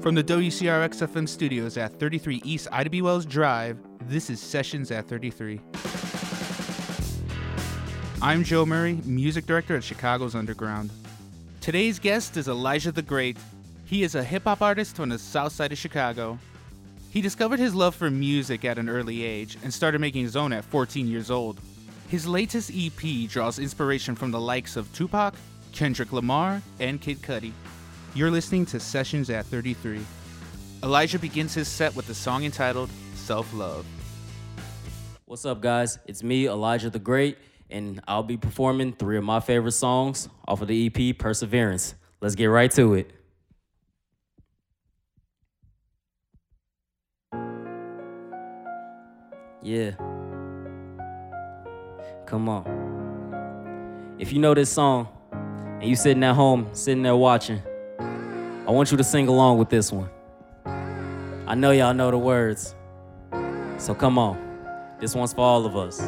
From the WCRX FM studios at 33 East Ida. Wells Drive, this is Sessions at 33. I'm Joe Murray, music director at Chicago's Underground. Today's guest is Alijah Tha Great. He is a hip hop artist from the south side of Chicago. He discovered his love for music at an early age and started making his own at 14 years old. His latest EP draws inspiration from the likes of Tupac, Kendrick Lamar, and Kid Cudi. You're listening to Sessions at 33. Alijah begins his set with a song entitled Self Love. What's up, guys? It's me, Alijah Tha Great, and I'll be performing three of my favorite songs off of the EP Perseverance. Let's get right to it. Yeah. Come on. If you know this song and you sitting at home, sitting there watching, I want you to sing along with this one. I know y'all know the words. So come on. This one's for all of us.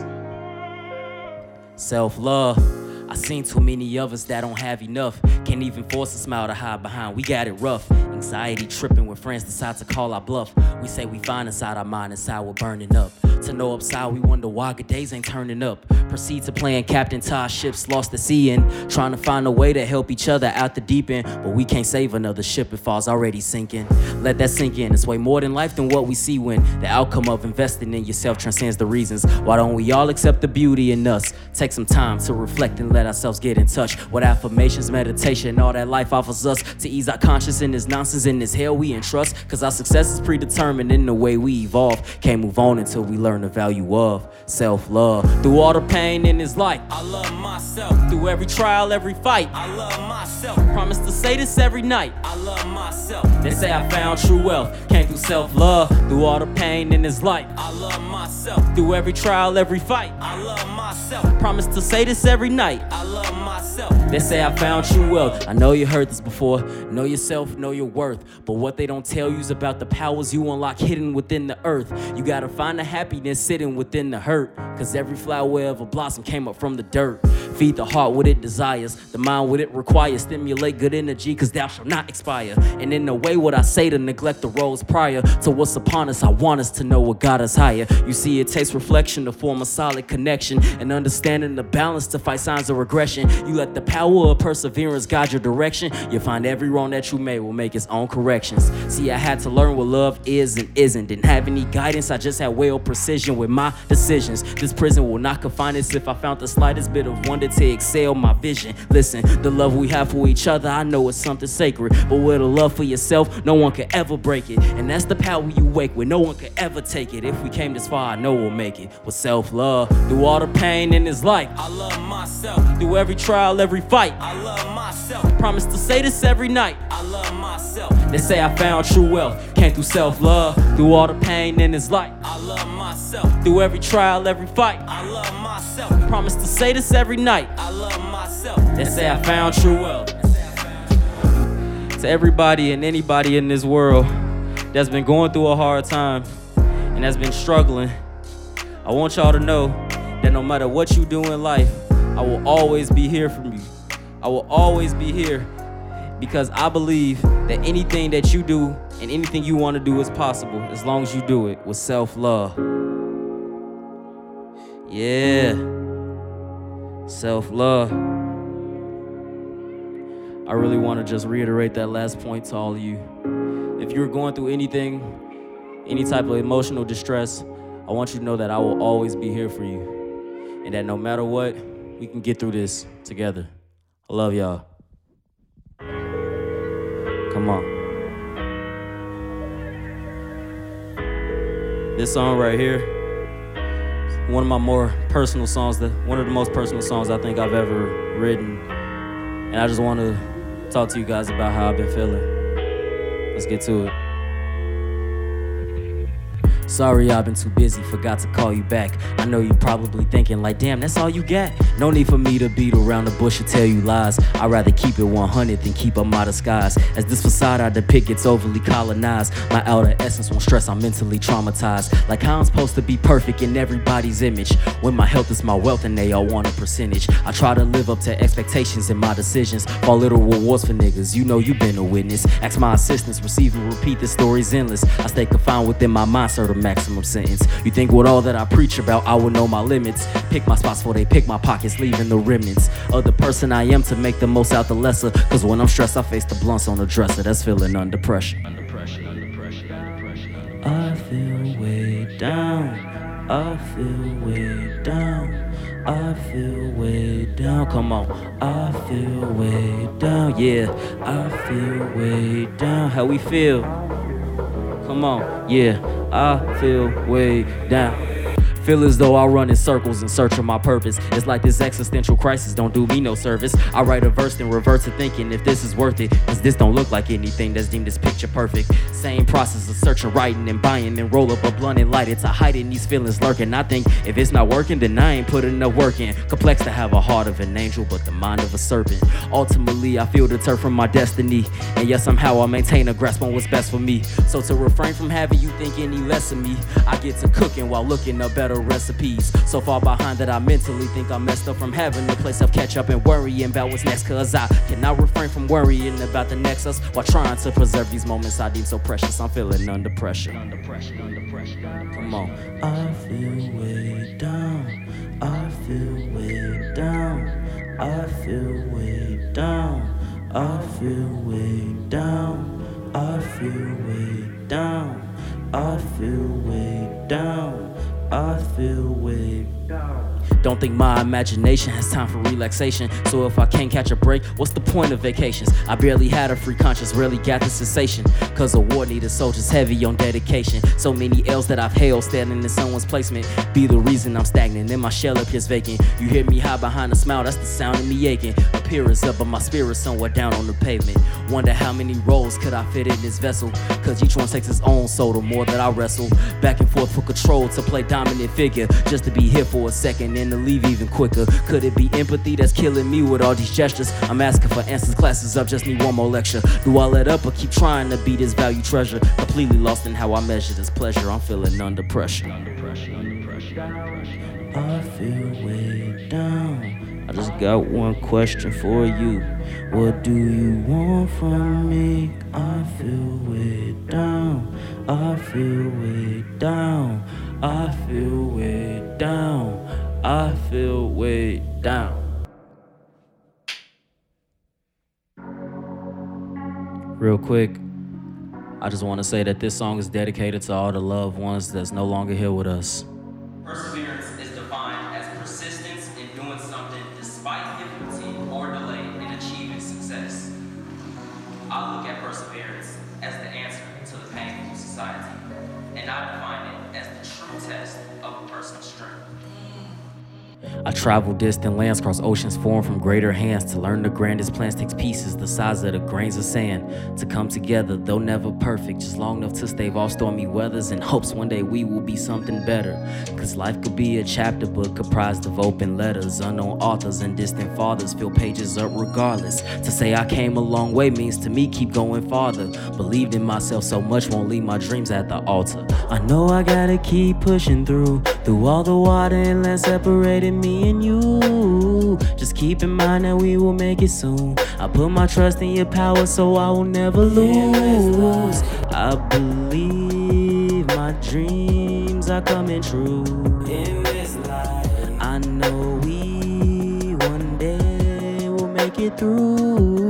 Self love. I seen too many of us that don't have enough. Can't even force a smile to hide behind. We got it rough. Anxiety tripping when friends decide to call our bluff. We say we find inside our mind, inside we're burning up. To know upside, we wonder why good days ain't turning up. Proceed to playing captain to our ships lost at sea and trying to find a way to help each other out the deep end. But we can't save another ship if falls already sinking. Let that sink in. It's way more than life than what we see when the outcome of investing in yourself transcends the reasons. Why don't we all accept the beauty in us? Take some time to reflect and let ourselves get in touch with affirmations, meditation, all that life offers us to ease our conscience in this nonsense in this hell we entrust. Cause our success is predetermined in the way we evolve. Can't move on until we learn the value of self love. Through all the pain in his life, I love myself. Through every trial, every fight, I love myself. Promise to say this every night, I love myself. They say I found true wealth, came through self love. Through all the pain in his life, I love myself. Through every trial, every fight, I love myself. Promise to say this every night. They say I found true wealth. I know you heard this before. Know yourself, know your worth. But what they don't tell you is about the powers you unlock hidden within the earth. You gotta find the happiness sitting within the hurt. Cause every flower of a blossom came up from the dirt. Feed the heart what it desires, the mind what it requires. Stimulate good energy, cause thou shalt not expire. And in no way what I say to neglect the roles prior to what's upon us. I want us to know what got us higher. You see, it takes reflection to form a solid connection and understanding the balance to fight signs of regression. You let the power of perseverance guide your direction. You find every wrong that you made will make its own corrections. See, I had to learn what love is and isn't. Didn't have any guidance, I just had of precision with my decisions. This prison will not confine us if I found the slightest bit of wonder to excel my vision. Listen, the love we have for each other, I know it's something sacred. But with a love for yourself, no one could ever break it. And that's the power you wake with, no one could ever take it. If we came this far, I know we'll make it. With self love, through all the pain in this life, I love myself. Through every trial, every fight, I love myself. Promise to say this every night, I love myself. They say I found true wealth, came through self love. Through all the pain in this life, I love myself. Through every trial, every fight, I love myself. Promise to say this every night, I love myself. They say I found true wealth. To everybody and anybody in this world that's been going through a hard time and has been struggling, I want y'all to know that no matter what you do in life, I will always be here for you. I will always be here because I believe that anything that you do and anything you want to do is possible as long as you do it with self love. Yeah. Self love. I really want to just reiterate that last point to all of you. If you're going through anything, any type of emotional distress, I want you to know that I will always be here for you. And that no matter what, we can get through this together. I love y'all. Come on. This song right here one of my more personal songs, that one of the most personal songs I think I've ever written. And I just want to talk to you guys about how I've been feeling. Let's get to it. Sorry, I've been too busy, forgot to call you back. I know you probably thinking, like, damn, that's all you got. No need for me to beat around the bush or tell you lies. I'd rather keep it 100 than keep up my disguise. As this facade I depict gets overly colonized, my outer essence won't stress, I'm mentally traumatized. Like how I'm supposed to be perfect in everybody's image. When my health is my wealth and they all want a percentage. I try to live up to expectations in my decisions. Fall little rewards for niggas, you know you've been a witness. Ask my assistants, receive and repeat, the story's endless. I stay confined within my mind, a maximum sentence. You think with all that I preach about, I will know my limits. Pick my spots before they pick my pockets, leaving the remnants of the person I am to make the most out the lesser. Cause when I'm stressed, I face the blunts on the dresser that's feeling under pressure. Under pressure, under pressure, under pressure. I feel way down. I feel way down. I feel way down. Come on. I feel way down. Yeah. I feel way down. How we feel? Come on. Yeah. I feel way down. Feel as though I run in circles in search of my purpose. It's like this existential crisis don't do me no service. I write a verse then revert to thinking if this is worth it. Cause this don't look like anything that's deemed as picture perfect. Same process of searching, writing, and buying, then roll up a blunt and light it to hiding these feelings lurking. I think if it's not working, then I ain't putting enough work in. Complex to have a heart of an angel, but the mind of a serpent. Ultimately, I feel deterred from my destiny. And yet somehow I maintain a grasp on what's best for me. So to refrain from having you think any less of me, I get to cooking while looking a better recipes. So far behind that I mentally think I'm messed up from having a place of catch up and worrying about what's next. Cause I cannot refrain from worrying about the nexus while trying to preserve these moments I deem so precious. I'm feeling under pressure. Under pressure, under pressure. Come on. I feel way down. I feel way down. I feel way down. I feel way down. I feel way down. I feel way down. I feel way don't think my imagination has time for relaxation. So if I can't catch a break, what's the point of vacations? I barely had a free conscience, rarely got the sensation. Cause a war needed soldiers heavy on dedication. So many L's that I've held standing in someone's placement. Be the reason I'm stagnant and my shell appears vacant. You hear me hide behind a smile, that's the sound of me aching. Appearance up, but my spirit somewhere down on the pavement. Wonder how many roles could I fit in this vessel? Cause each one takes its own soul, the more that I wrestle. Back and forth for control to play dominant figure. Just to be here for a second and to leave even quicker. Could it be empathy that's killing me with all these gestures? I'm asking for answers, classes up, just need one more lecture. Do I let up or keep trying to be this value treasure? Completely lost in how I measure this pleasure. I'm feeling under pressure. Under pressure, under pressure. I feel way down. I just got one question for you. What do you want from me? I feel way down. I feel way down. I feel way down. I feel way down. Real quick, I just want to say that this song is dedicated to all the loved ones that's no longer here with us. Travel distant lands, cross oceans formed from greater hands to learn the grandest plans takes pieces the size of the grains of sand to come together, though never perfect, just long enough to stave off stormy weathers and hopes one day we will be something better. Cause life could be a chapter book comprised of open letters, unknown authors and distant fathers fill pages up regardless. To say I came a long way means to me keep going farther. Believed in myself so much won't leave my dreams at the altar. I know I gotta keep pushing through, through all the water and land separating me and you. Just keep in mind that we will make it soon. I put my trust in your power so I will never lose. I believe my dreams are coming true. in this life. I know we one day will make it through.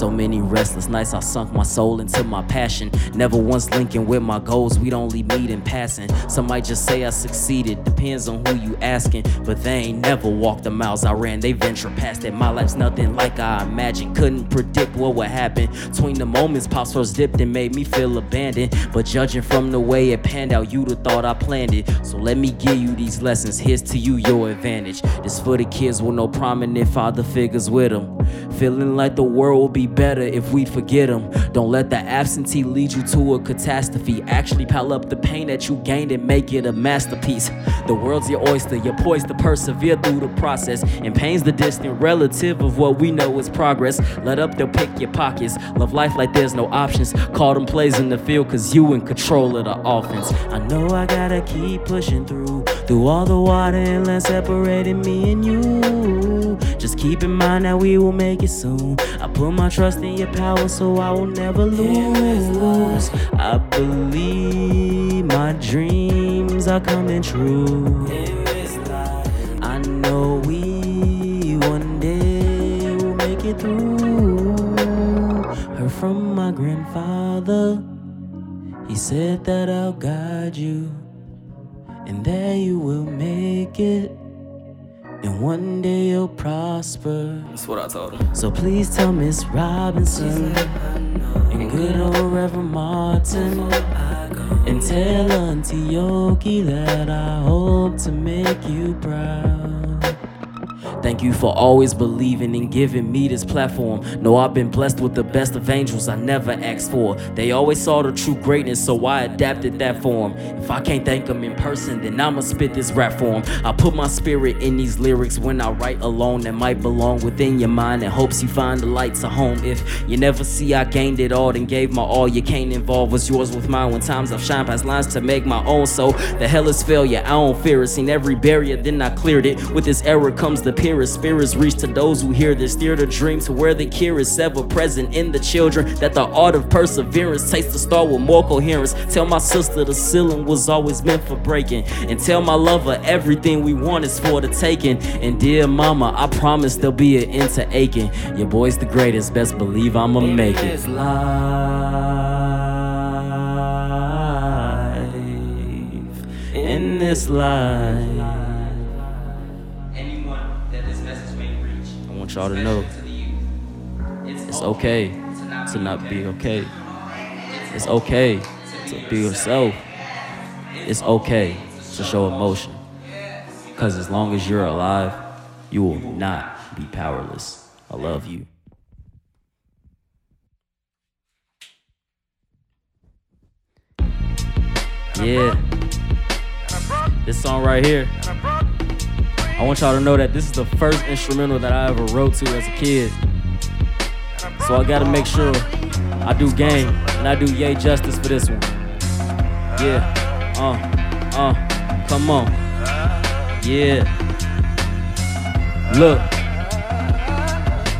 So many restless nights, I sunk my soul into my passion. Never once linking with my goals, we'd only meet in passing. Some might just say I succeeded, depends on who you asking. But they ain't never walked the miles I ran, they venture past it. My life's nothing like I imagined, couldn't predict what would happen. Between the moments, pops first dipped and made me feel abandoned. But judging from the way it panned out, you'd have thought I planned it. So let me give you these lessons, here's to you your advantage. This for the kids with no prominent father figures with them. Feeling like the world will be better if we forget them. Don't let the absentee lead you to a catastrophe. Actually, pile up the pain that you gained and make it a masterpiece. The world's your oyster, you're poised to persevere through the process. And pain's the distant relative of what we know is progress. Let up, they'll pick your pockets. Love life like there's no options. Call them plays in the field, cause you in control of the offense. I know I gotta keep pushing through, through all the water and land separating me and you. Just keep in mind that we will make it soon. I put my trust in your power so I will never lose. I believe my dreams are coming true. I know we one day will make it through. Heard from my grandfather, he said that I'll guide you, and that you will make it. And one day you'll prosper. That's what I told him. So please tell Miss Robinson and good old Reverend Martin and tell Auntie Yogi that I hope to make you proud. Thank you for always believing and giving me this platform. Know I've been blessed with the best of angels I never asked for. They always saw the true greatness, so I adapted that form. If I can't thank them in person, then I'ma spit this rap form. I put my spirit in these lyrics when I write alone that might belong within your mind and hopes you find the lights of home. If you never see I gained it all, then gave my all, you can't involve what's yours with mine when times I've shined past lines to make my own. So the hell is failure, I don't fear it. Seen every barrier, then I cleared it. With this error comes the spirits reach to those who hear this. Steer the dream to where the cure is ever present in the children. That the art of perseverance takes the star with more coherence. Tell my sister the ceiling was always meant for breaking. And tell my lover everything we want is for the taking. And dear mama, I promise there'll be an end to aching. Your boy's the greatest, best believe I'ma make it. Life. In this life. Want y'all to know it's okay to not be okay. It's okay to be yourself. It's okay to show emotion. Because as long as you're alive, you will not be powerless. I love you. Yeah. This song right here. I want y'all to know that this is the first instrumental that I ever wrote to as a kid. So I gotta make sure I do game and I do yay justice for this one. Yeah. Uh, uh, come on. Yeah. Look.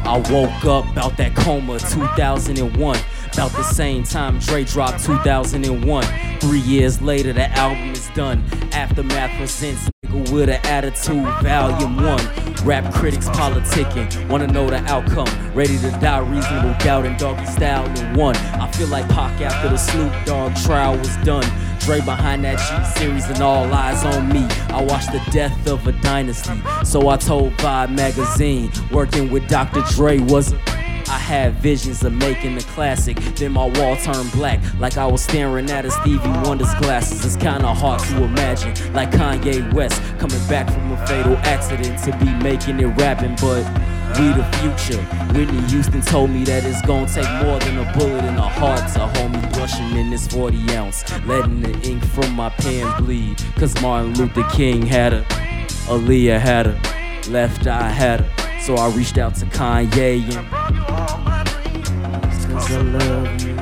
I woke up about that coma 2001. About the same time Dre dropped 2001. Three years later, the album is done. Aftermath presents Nigga with an attitude, volume one. Rap critics politicking, wanna know the outcome. Ready to die, reasonable doubt, and doggy style in one. I feel like Pac after the Snoop Dogg trial was done. Dre behind that G series and all eyes on me. I watched the death of a dynasty, so I told Vibe magazine. Working with Dr. Dre was I had visions of making a classic. Then my wall turned black, like I was staring at a Stevie Wonder's glasses. It's kinda hard to imagine, like Kanye West coming back from a fatal accident to be making it rapping, but. We the future. Whitney Houston told me that it's gonna take more than a bullet in a heart to hold me brushing in this 40 ounce. Letting the ink from my pen bleed. Cause Martin Luther King had her, Aaliyah had her, Left Eye had her. So I reached out to Kanye and I you.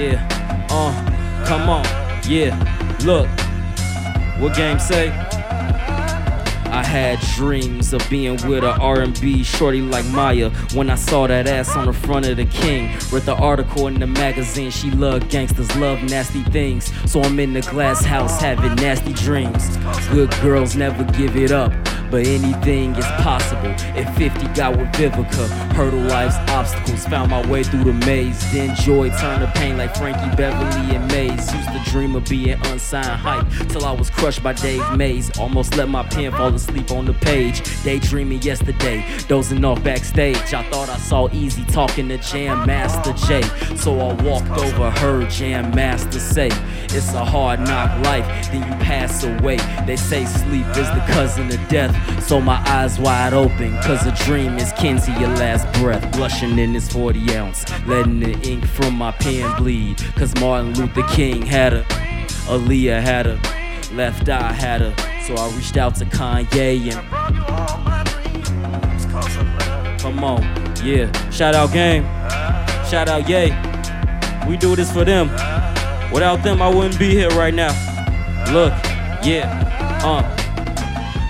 Yeah. Uh, come on. Yeah. Look. What game say? Had dreams of being with a R&B shorty like Mya when I saw that ass on the front of the King. Read the article in the magazine, she love gangsters, love nasty things. So I'm in the glass house having nasty dreams. Good girls never give it up. But anything is possible. At 50, got with Vivica. Hurdle life's obstacles. Found my way through the maze. Then joy turned to pain like Frankie Beverly and Maze. Used to dream of being unsigned hype till I was crushed by Dave Mays. Almost let my pen fall asleep on the page. Daydreaming yesterday, dozing off backstage. I thought I saw Eazy talking to Jam Master Jay. So I walked over, heard Jam Master say, It's a hard knock life, then you pass away. They say sleep is the cousin of death. So my eyes wide open, cause a dream is kin to your last breath. Blushing in this 40 ounce, letting the ink from my pen bleed. Cause Martin Luther King had a, Aaliyah had a, left eye had a. So I reached out to Kanye and. Come on, yeah. Shout out game. Shout out yay. We do this for them. Without them, I wouldn't be here right now. Look, yeah, uh.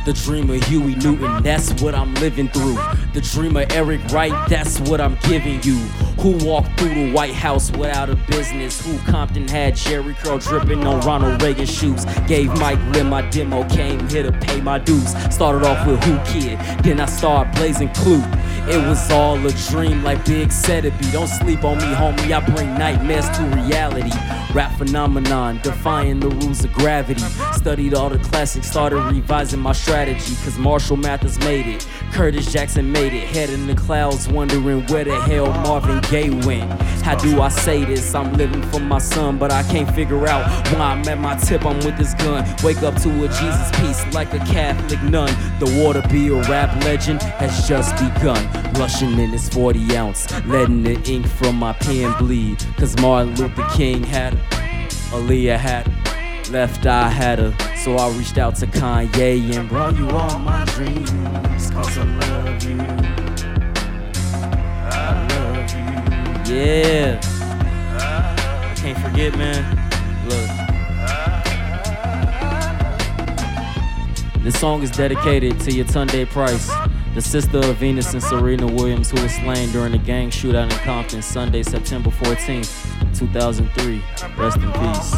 The dream of Huey Newton, that's what I'm living through. The dream of Eric Wright, that's what I'm giving you. Who walked through the White House without a business? Who Compton had Jheri curl dripping on Ronald Reagan shoes? Gave Mike Lim my demo, came here to pay my dues. Started off with Whoo Kid, then I started blazing Clue. It was all a dream, like Big said it be. Don't sleep on me, homie. I bring nightmares to reality. Rap phenomenon, defying the rules of gravity. Studied all the classics, started revising my strategy. Cause Marshall Mathers made it, Curtis Jackson made it. Head in the clouds, wondering where the hell Marvin Gaye went. How do I say this? I'm living for my son, but I can't figure out why I'm at my tip. I'm with this gun. Wake up to a Jesus piece like a Catholic nun. The war to be a rap legend has just begun. Rushing in this 40 ounce, letting the ink from my pen bleed. Cause Martin Luther King had her, Aaliyah had her, left eye had her. So I reached out to Kanye and brought you all my dreams. Cause I love you. I love you. Yeah. I can't forget, man. Look. This song is dedicated to Yetunde Price, the sister of Venus and Serena Williams, who was slain during a gang shootout in Compton Sunday, September 14th, 2003. Rest in peace.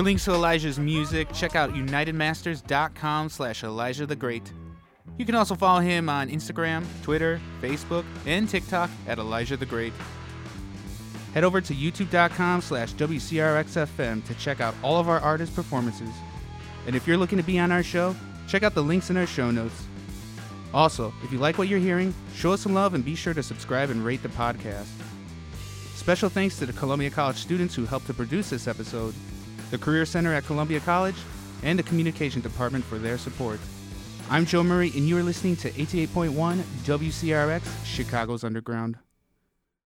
For links to Alijah's music, check out unitedmasters.com slash Alijah Tha Great. You can also follow him on Instagram, Twitter, Facebook, and TikTok at Alijah Tha Great. Head over to youtube.com slash WCRXFM to check out all of our artist performances. And if you're looking to be on our show, check out the links in our show notes. Also, if you like what you're hearing, show us some love and be sure to subscribe and rate the podcast. Special thanks to the Columbia College students who helped to produce this episode, the Career Center at Columbia College, and the Communication Department for their support. I'm Joe Murray, and you are listening to 88.1 WCRX, Chicago's Underground.